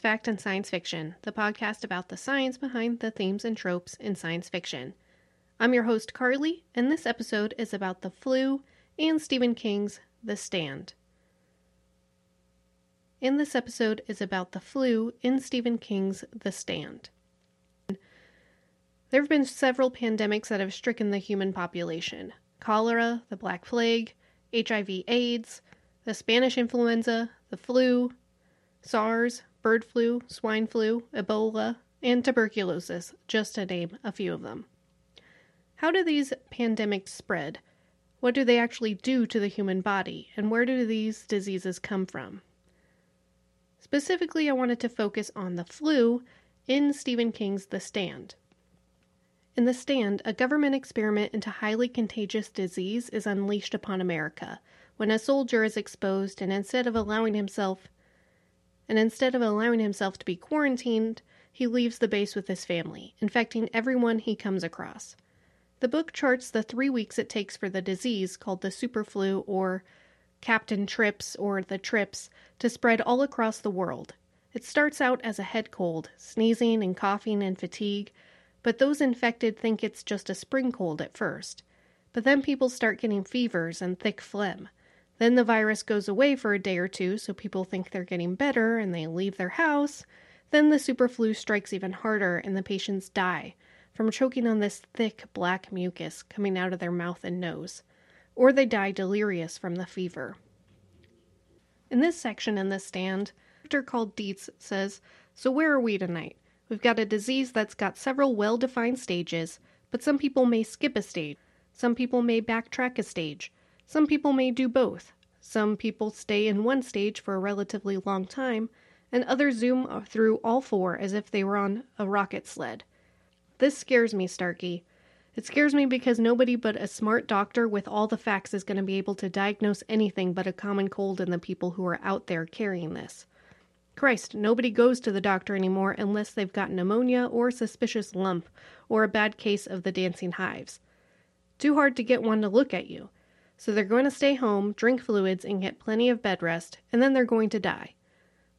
Fact and Science Fiction, the podcast about the science behind the themes and tropes in science fiction. I'm your host, Carly, and this episode is about the flu and Stephen King's The Stand. And this episode is about the flu in Stephen King's The Stand. There have been several pandemics that have stricken the human population cholera, the Black Plague, HIV AIDS, the Spanish influenza, the flu, SARS, bird flu, swine flu, Ebola, and tuberculosis, just to name a few of them. How do these pandemics spread? What do they actually do to the human body, and where do these diseases come from? Specifically, I wanted to focus on the flu in Stephen King's The Stand. In The Stand, a government experiment into highly contagious disease is unleashed upon America when a soldier is exposed and instead of allowing himself and instead of allowing himself to be quarantined, he leaves the base with his family, infecting everyone he comes across. The book charts the three weeks it takes for the disease, called the superflu or Captain Trips or the Trips, to spread all across the world. It starts out as a head cold, sneezing and coughing and fatigue, but those infected think it's just a spring cold at first. But then people start getting fevers and thick phlegm. Then the virus goes away for a day or two, so people think they're getting better and they leave their house. Then the superflu strikes even harder and the patients die from choking on this thick black mucus coming out of their mouth and nose, or they die delirious from the fever. In this section in the stand, doctor called Dietz says, So where are we tonight? We've got a disease that's got several well defined stages, but some people may skip a stage. Some people may backtrack a stage. Some people may do both. Some people stay in one stage for a relatively long time, and others zoom through all four as if they were on a rocket sled. This scares me, Starkey. It scares me because nobody but a smart doctor with all the facts is going to be able to diagnose anything but a common cold in the people who are out there carrying this. Christ, nobody goes to the doctor anymore unless they've got pneumonia or a suspicious lump or a bad case of the dancing hives. Too hard to get one to look at you. So they're going to stay home, drink fluids, and get plenty of bed rest, and then they're going to die.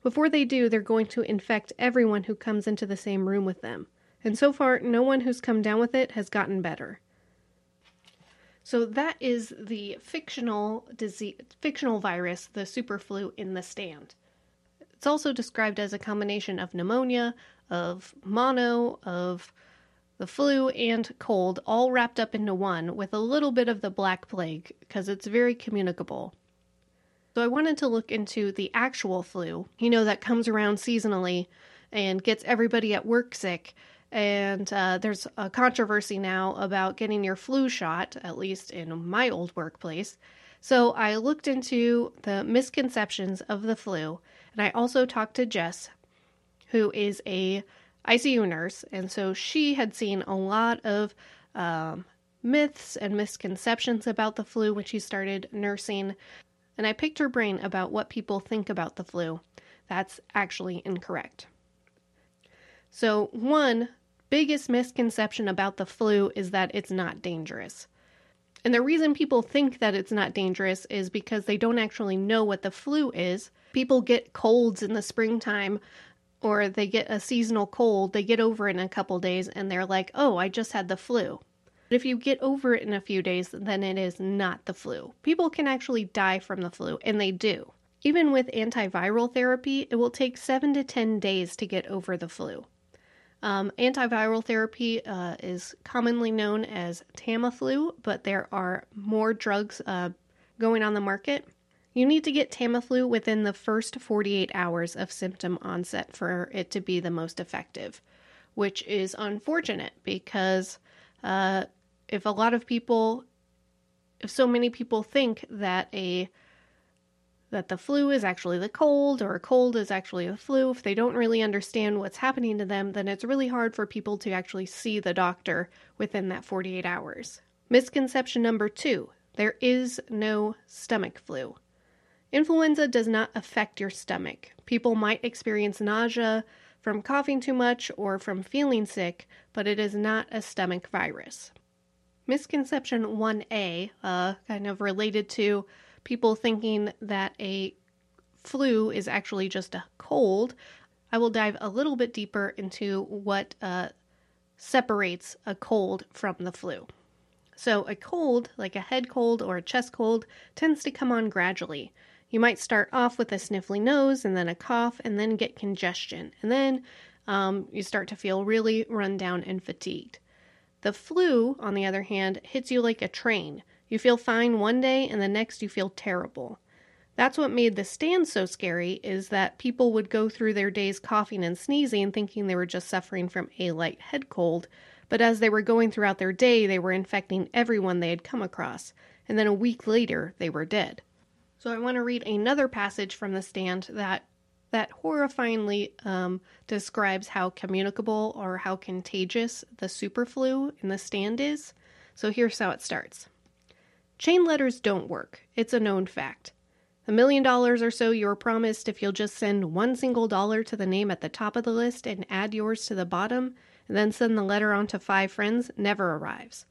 Before they do, they're going to infect everyone who comes into the same room with them. And so far, no one who's come down with it has gotten better. So that is the fictional disease, fictional virus, the superflu in the stand. It's also described as a combination of pneumonia, of mono, of the flu and cold all wrapped up into one with a little bit of the black plague because it's very communicable. So I wanted to look into the actual flu, you know, that comes around seasonally and gets everybody at work sick. And uh, there's a controversy now about getting your flu shot, at least in my old workplace. So I looked into the misconceptions of the flu, and I also talked to Jess, who is a ICU nurse, and so she had seen a lot of um, myths and misconceptions about the flu when she started nursing. And I picked her brain about what people think about the flu. That's actually incorrect. So, one biggest misconception about the flu is that it's not dangerous. And the reason people think that it's not dangerous is because they don't actually know what the flu is. People get colds in the springtime or they get a seasonal cold, they get over it in a couple days and they're like, oh, I just had the flu. But if you get over it in a few days, then it is not the flu. People can actually die from the flu, and they do. Even with antiviral therapy, it will take 7 to 10 days to get over the flu. Um, antiviral therapy uh, is commonly known as Tamiflu, but there are more drugs uh, going on the market. You need to get Tamiflu within the first 48 hours of symptom onset for it to be the most effective, which is unfortunate because uh, if a lot of people, if so many people think that a that the flu is actually the cold or a cold is actually a flu, if they don't really understand what's happening to them, then it's really hard for people to actually see the doctor within that 48 hours. Misconception number two there is no stomach flu. Influenza does not affect your stomach. People might experience nausea from coughing too much or from feeling sick, but it is not a stomach virus. Misconception 1A, uh, kind of related to people thinking that a flu is actually just a cold. I will dive a little bit deeper into what uh, separates a cold from the flu. So, a cold, like a head cold or a chest cold, tends to come on gradually. You might start off with a sniffly nose and then a cough and then get congestion. And then um, you start to feel really run down and fatigued. The flu, on the other hand, hits you like a train. You feel fine one day and the next you feel terrible. That's what made the stand so scary is that people would go through their days coughing and sneezing thinking they were just suffering from a light head cold, but as they were going throughout their day, they were infecting everyone they had come across, and then a week later, they were dead. So I want to read another passage from the stand that that horrifyingly um, describes how communicable or how contagious the superflu in the stand is. So here's how it starts. Chain letters don't work. It's a known fact. The million dollars or so you were promised if you'll just send one single dollar to the name at the top of the list and add yours to the bottom, and then send the letter on to five friends never arrives.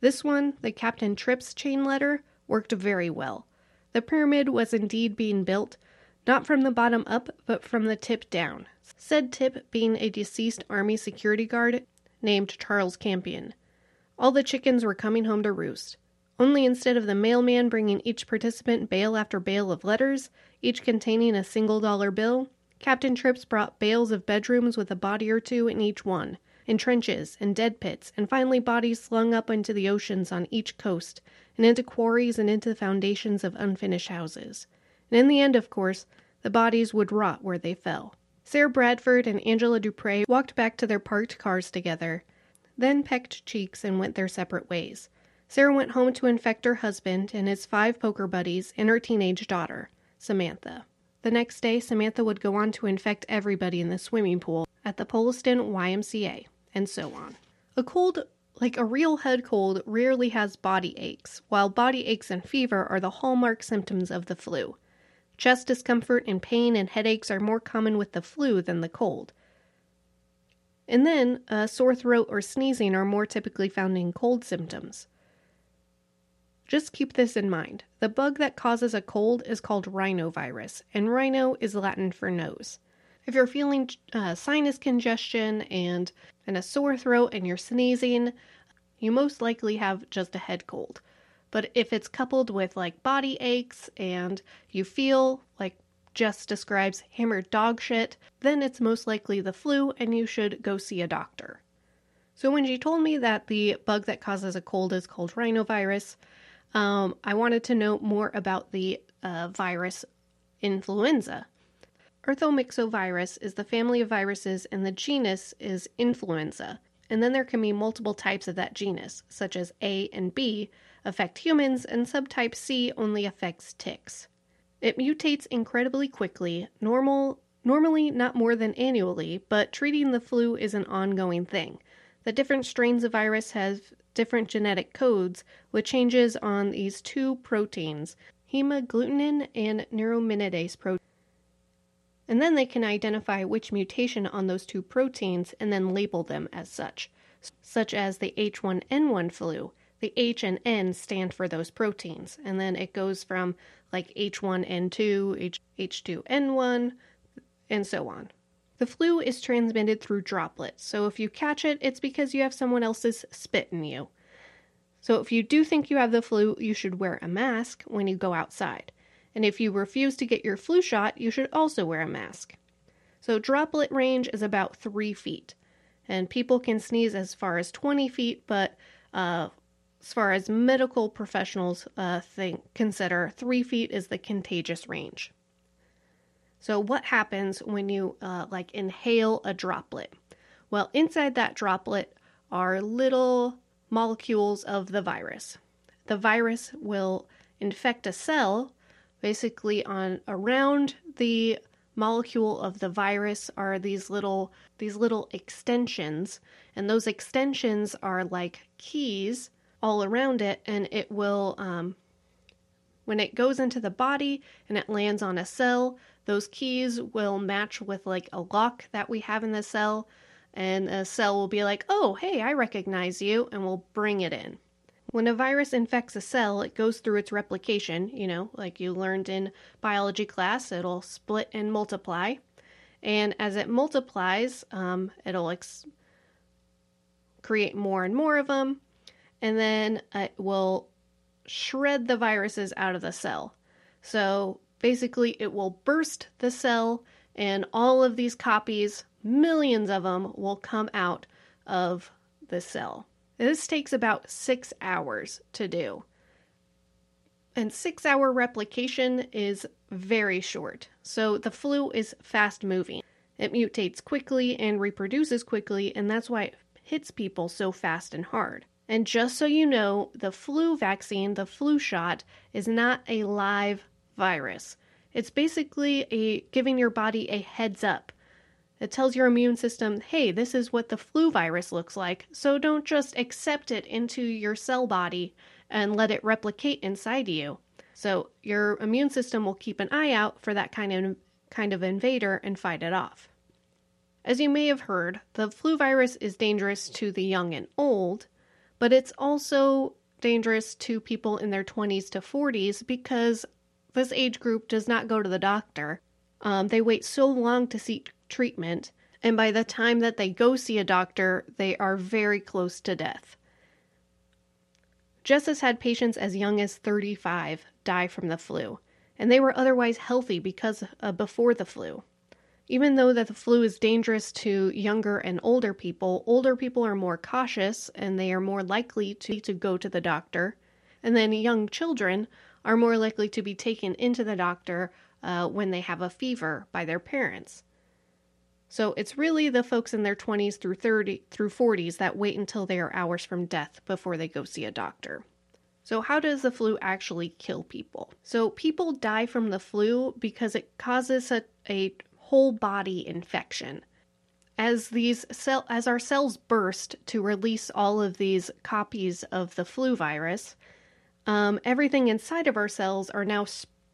This one, the Captain Trips chain letter, worked very well. The pyramid was indeed being built, not from the bottom up, but from the tip down. Said tip being a deceased Army security guard named Charles Campion. All the chickens were coming home to roost. Only instead of the mailman bringing each participant bale after bale of letters, each containing a single dollar bill, Captain Trips brought bales of bedrooms with a body or two in each one, and trenches, and dead pits, and finally bodies slung up into the oceans on each coast, and into quarries and into the foundations of unfinished houses. And in the end, of course, the bodies would rot where they fell. Sarah Bradford and Angela Dupre walked back to their parked cars together, then pecked cheeks and went their separate ways. Sarah went home to infect her husband and his five poker buddies and her teenage daughter, Samantha. The next day, Samantha would go on to infect everybody in the swimming pool at the Poliston YMCA, and so on. A cold, like a real head cold, rarely has body aches, while body aches and fever are the hallmark symptoms of the flu. Chest discomfort and pain and headaches are more common with the flu than the cold. And then, a sore throat or sneezing are more typically found in cold symptoms. Just keep this in mind. The bug that causes a cold is called rhinovirus, and rhino is Latin for nose. If you're feeling uh, sinus congestion and, and a sore throat and you're sneezing, you most likely have just a head cold. But if it's coupled with like body aches and you feel like Jess describes hammered dog shit, then it's most likely the flu and you should go see a doctor. So when she told me that the bug that causes a cold is called rhinovirus, um, I wanted to know more about the uh, virus influenza. Orthomyxovirus is the family of viruses, and the genus is influenza. And then there can be multiple types of that genus, such as A and B affect humans, and subtype C only affects ticks. It mutates incredibly quickly, normal, normally not more than annually, but treating the flu is an ongoing thing. The different strains of virus have different genetic codes with changes on these two proteins, hemagglutinin and neuraminidase protein. And then they can identify which mutation on those two proteins and then label them as such, such as the H1N1 flu. The H and N stand for those proteins, and then it goes from like H1N2, H- H2N1, and so on. The flu is transmitted through droplets, so if you catch it, it's because you have someone else's spit in you. So if you do think you have the flu, you should wear a mask when you go outside. And if you refuse to get your flu shot, you should also wear a mask. So droplet range is about three feet, and people can sneeze as far as 20 feet, but uh, as far as medical professionals uh, think consider, three feet is the contagious range. So, what happens when you uh, like inhale a droplet? Well, inside that droplet are little molecules of the virus. The virus will infect a cell. Basically, on around the molecule of the virus are these little these little extensions, and those extensions are like keys all around it, and it will um, when it goes into the body and it lands on a cell, those keys will match with like a lock that we have in the cell, and a cell will be like, oh, hey, I recognize you, and we'll bring it in. When a virus infects a cell, it goes through its replication, you know, like you learned in biology class, it'll split and multiply. And as it multiplies, um, it'll ex- create more and more of them, and then it will shred the viruses out of the cell. So basically, it will burst the cell, and all of these copies, millions of them, will come out of the cell. This takes about six hours to do. And six hour replication is very short, so the flu is fast moving. It mutates quickly and reproduces quickly, and that's why it hits people so fast and hard. And just so you know, the flu vaccine, the flu shot, is not a live virus. It's basically a giving your body a heads up. It tells your immune system, hey, this is what the flu virus looks like, so don't just accept it into your cell body and let it replicate inside you. So your immune system will keep an eye out for that kind of kind of invader and fight it off. As you may have heard, the flu virus is dangerous to the young and old, but it's also dangerous to people in their 20s to 40s because this age group does not go to the doctor. Um, they wait so long to seek treatment, and by the time that they go see a doctor, they are very close to death. Jess had patients as young as 35 die from the flu, and they were otherwise healthy because uh, before the flu. Even though that the flu is dangerous to younger and older people, older people are more cautious and they are more likely to, to go to the doctor. And then young children are more likely to be taken into the doctor uh, when they have a fever by their parents. So it's really the folks in their 20s through 30 through 40s that wait until they are hours from death before they go see a doctor. So how does the flu actually kill people? So people die from the flu because it causes a, a whole body infection. As these cell as our cells burst to release all of these copies of the flu virus, um, everything inside of our cells are now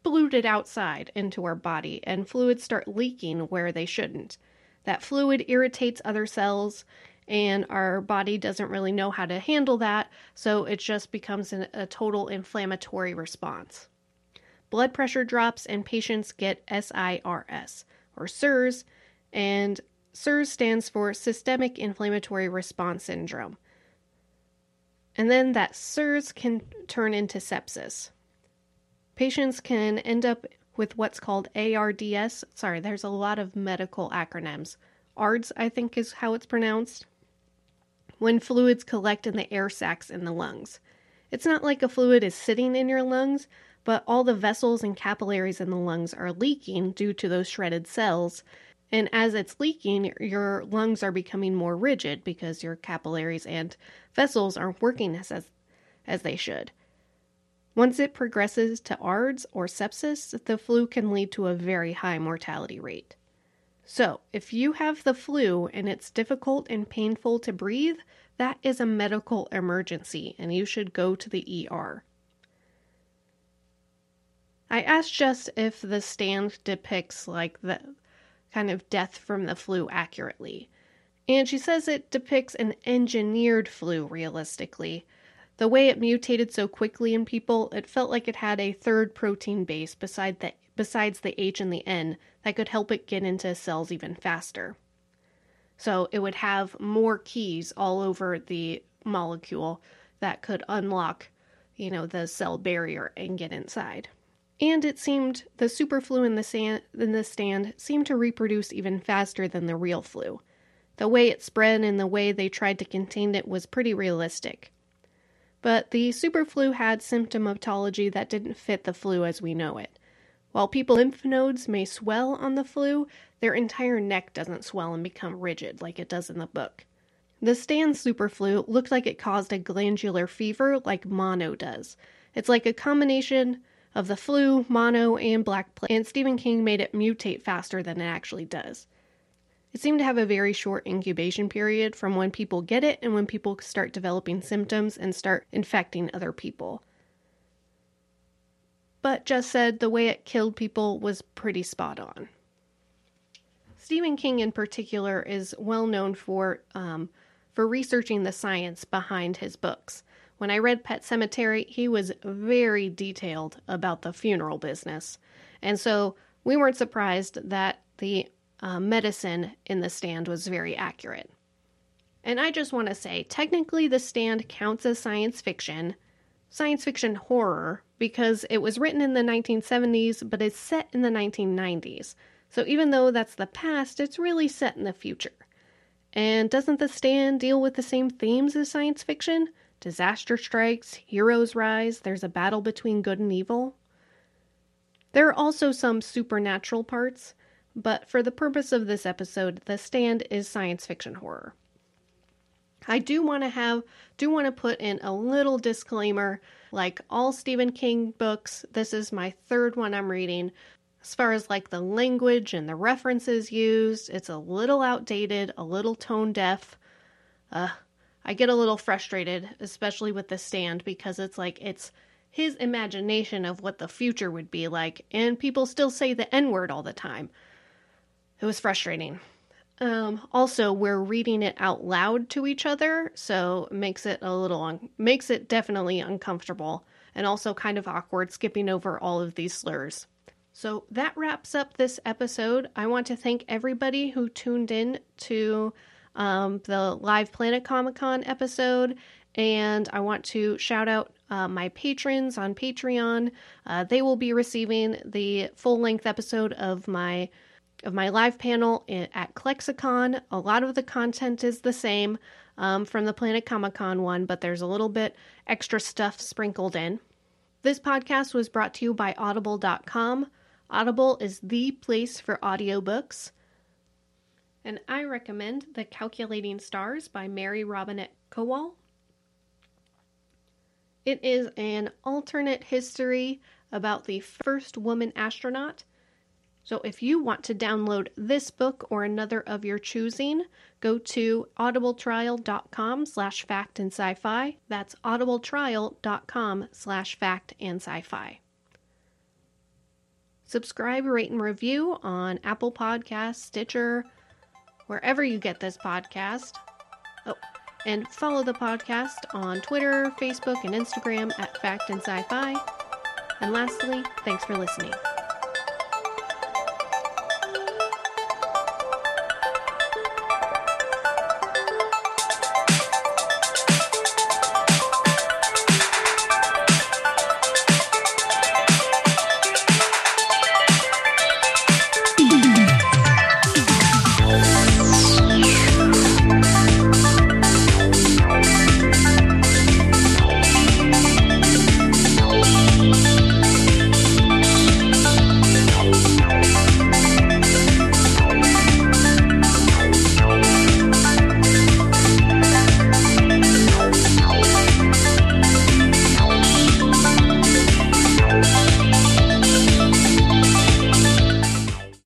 spluted outside into our body, and fluids start leaking where they shouldn't. That fluid irritates other cells, and our body doesn't really know how to handle that, so it just becomes an, a total inflammatory response. Blood pressure drops, and patients get SIRS, or SIRS, and SIRS stands for Systemic Inflammatory Response Syndrome. And then that SIRS can turn into sepsis. Patients can end up with what's called ARDS. Sorry, there's a lot of medical acronyms. ARDS, I think, is how it's pronounced. When fluids collect in the air sacs in the lungs. It's not like a fluid is sitting in your lungs, but all the vessels and capillaries in the lungs are leaking due to those shredded cells. And as it's leaking, your lungs are becoming more rigid because your capillaries and vessels aren't working as, as, they should. Once it progresses to ARDS or sepsis, the flu can lead to a very high mortality rate. So, if you have the flu and it's difficult and painful to breathe, that is a medical emergency and you should go to the ER. I asked Jess if the stand depicts like the kind of death from the flu accurately. And she says it depicts an engineered flu realistically, the way it mutated so quickly in people, it felt like it had a third protein base beside the, besides the H and the N that could help it get into cells even faster. So it would have more keys all over the molecule that could unlock, you know, the cell barrier and get inside. And it seemed the super flu in the, sand, in the stand seemed to reproduce even faster than the real flu. The way it spread and the way they tried to contain it was pretty realistic. But the superflu had symptomatology that didn't fit the flu as we know it. While people's lymph nodes may swell on the flu, their entire neck doesn't swell and become rigid like it does in the book. The Stan superflu looked like it caused a glandular fever like mono does. It's like a combination of the flu, mono, and black plague, and Stephen King made it mutate faster than it actually does. It seemed to have a very short incubation period from when people get it and when people start developing symptoms and start infecting other people. But just said the way it killed people was pretty spot on. Stephen King, in particular, is well known for um, for researching the science behind his books. When I read Pet Sematary, he was very detailed about the funeral business, and so we weren't surprised that the uh, medicine in The Stand was very accurate. And I just want to say, technically, The Stand counts as science fiction, science fiction horror, because it was written in the 1970s, but it's set in the 1990s. So even though that's the past, it's really set in the future. And doesn't The Stand deal with the same themes as science fiction? Disaster strikes, heroes rise, there's a battle between good and evil. There are also some supernatural parts, but for the purpose of this episode, The Stand is science fiction horror. I do want to have do want to put in a little disclaimer like all Stephen King books, this is my third one I'm reading. As far as like the language and the references used, it's a little outdated, a little tone deaf. Uh, I get a little frustrated, especially with the stand, because it's like it's his imagination of what the future would be like, and people still say the N word all the time. It was frustrating. Um, also, we're reading it out loud to each other, so makes it a little un- makes it definitely uncomfortable and also kind of awkward skipping over all of these slurs. So that wraps up this episode. I want to thank everybody who tuned in to um, the live Planet Comic Con episode, and I want to shout out uh, my patrons on Patreon. Uh, they will be receiving the full length episode of my of my live panel at ClexaCon. A lot of the content is the same um, from the Planet Comic Con one, but there's a little bit extra stuff sprinkled in. This podcast was brought to you by Audible.com. Audible is the place for audiobooks. And I recommend The Calculating Stars by Mary Robinette Kowal. It is an alternate history about the first woman astronaut so if you want to download this book or another of your choosing, go to audibletrial.com slash fact and sci-fi. That's audibletrial.com slash fact and sci-fi. Subscribe, rate, and review on Apple Podcasts, Stitcher, wherever you get this podcast. Oh, and follow the podcast on Twitter, Facebook, and Instagram at Fact and Sci-Fi. And lastly, thanks for listening.